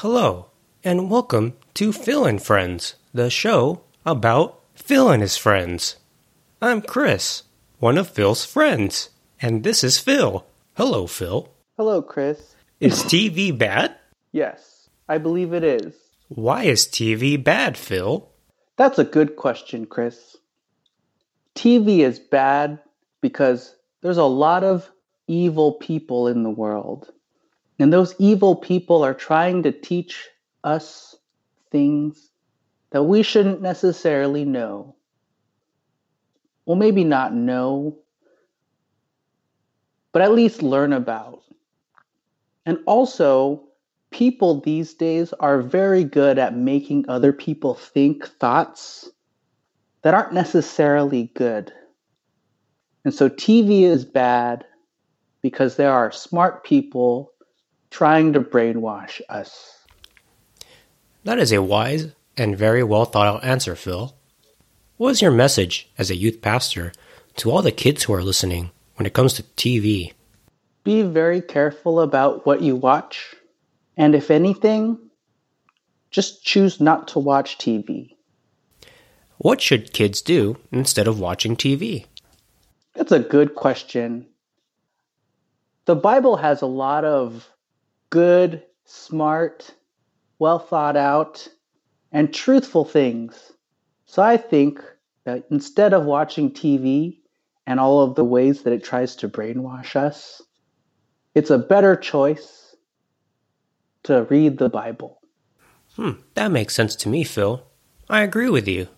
Hello, and welcome to Phil and Friends, the show about Phil and his friends. I'm Chris, one of Phil's friends, and this is Phil. Hello, Phil. Hello, Chris. Is TV bad? Yes, I believe it is. Why is TV bad, Phil? That's a good question, Chris. TV is bad because there's a lot of evil people in the world. And those evil people are trying to teach us things that we shouldn't necessarily know. Well, maybe not know, but at least learn about. And also, people these days are very good at making other people think thoughts that aren't necessarily good. And so TV is bad because there are smart people trying to brainwash us. That is a wise and very well thought out answer, Phil. What is your message as a youth pastor to all the kids who are listening when it comes to TV? Be very careful about what you watch, and if anything, just choose not to watch TV. What should kids do instead of watching TV? That's a good question. The Bible has a lot of good, smart, well thought out, and truthful things. So I think that instead of watching TV and all of the ways that it tries to brainwash us, it's a better choice to read the Bible. Hmm, that makes sense to me, Phil. I agree with you.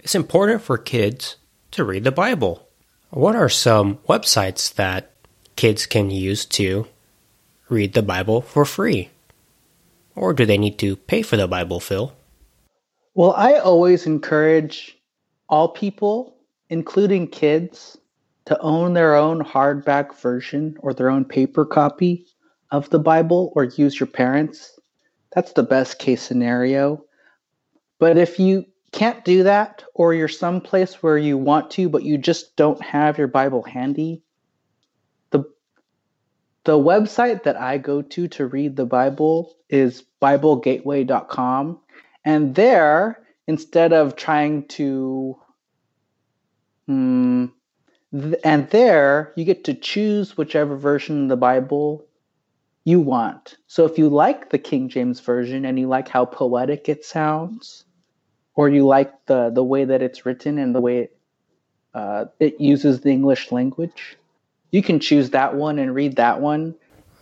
It's important for kids to read the Bible. What are some websites that kids can use to read the Bible for free? Or do they need to pay for the Bible, Phil? Well, I always encourage all people, including kids, to own their own hardback version or their own paper copy of the Bible or use your parents. That's the best case scenario. But if you can't do that, or you're someplace where you want to, but you just don't have your Bible handy, the website that I go to to read the Bible is BibleGateway.com. And there, instead of trying to, hmm, th- and there you get to choose whichever version of the Bible you want. So if you like the King James Version and you like how poetic it sounds, or you like the, the way that it's written and the way it, uh, it uses the English language, you can choose that one and read that one.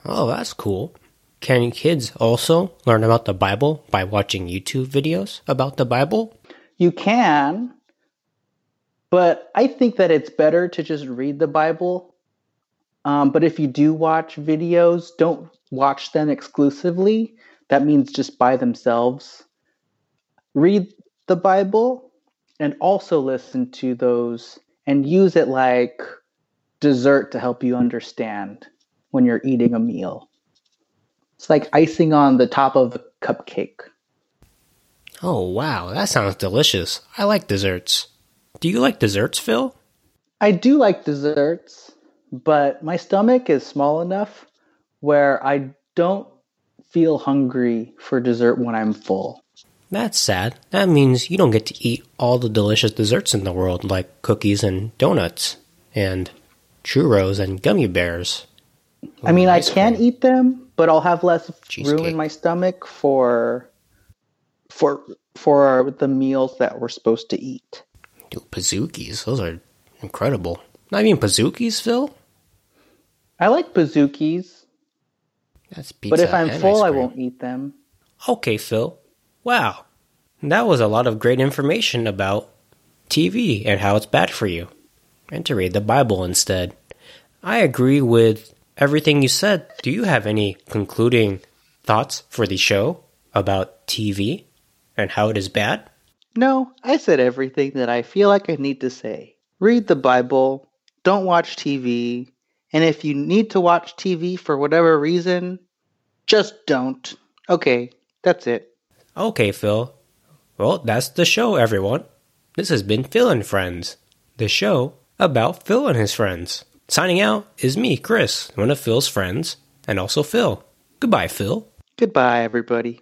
Oh, that's cool. Can kids also learn about the Bible by watching YouTube videos about the Bible? You can, but I think that it's better to just read the Bible. Um, but if you do watch videos, don't watch them exclusively. That means just by themselves. Read the Bible and also listen to those and use it like dessert to help you understand when you're eating a meal. It's like icing on the top of a cupcake. Oh, wow, that sounds delicious. I like desserts. Do you like desserts, Phil? I do like desserts, but my stomach is small enough where I don't feel hungry for dessert when I'm full. That's sad. That means you don't get to eat all the delicious desserts in the world, like cookies and donuts, and churros and gummy bears. I mean, I can cream. eat them, but I'll have less room in my stomach for for for the meals that we're supposed to eat. Dude, Pazookies, those are incredible. Not even Pazookies, Phil? I like bazookies, That's pizza. but if I'm full, I won't eat them. Okay, Phil. Wow. That was a lot of great information about TV and how it's bad for you. And to read the Bible instead. I agree with everything you said. Do you have any concluding thoughts for the show about TV and how it is bad? No, I said everything that I feel like I need to say. Read the Bible, don't watch TV, and if you need to watch TV for whatever reason, just don't. Okay, that's it. Okay, Phil. Well, that's the show, everyone. This has been Phil and Friends, the show about Phil and his friends. Signing out is me, Chris, one of Phil's friends, and also Phil. Goodbye, Phil. Goodbye, everybody.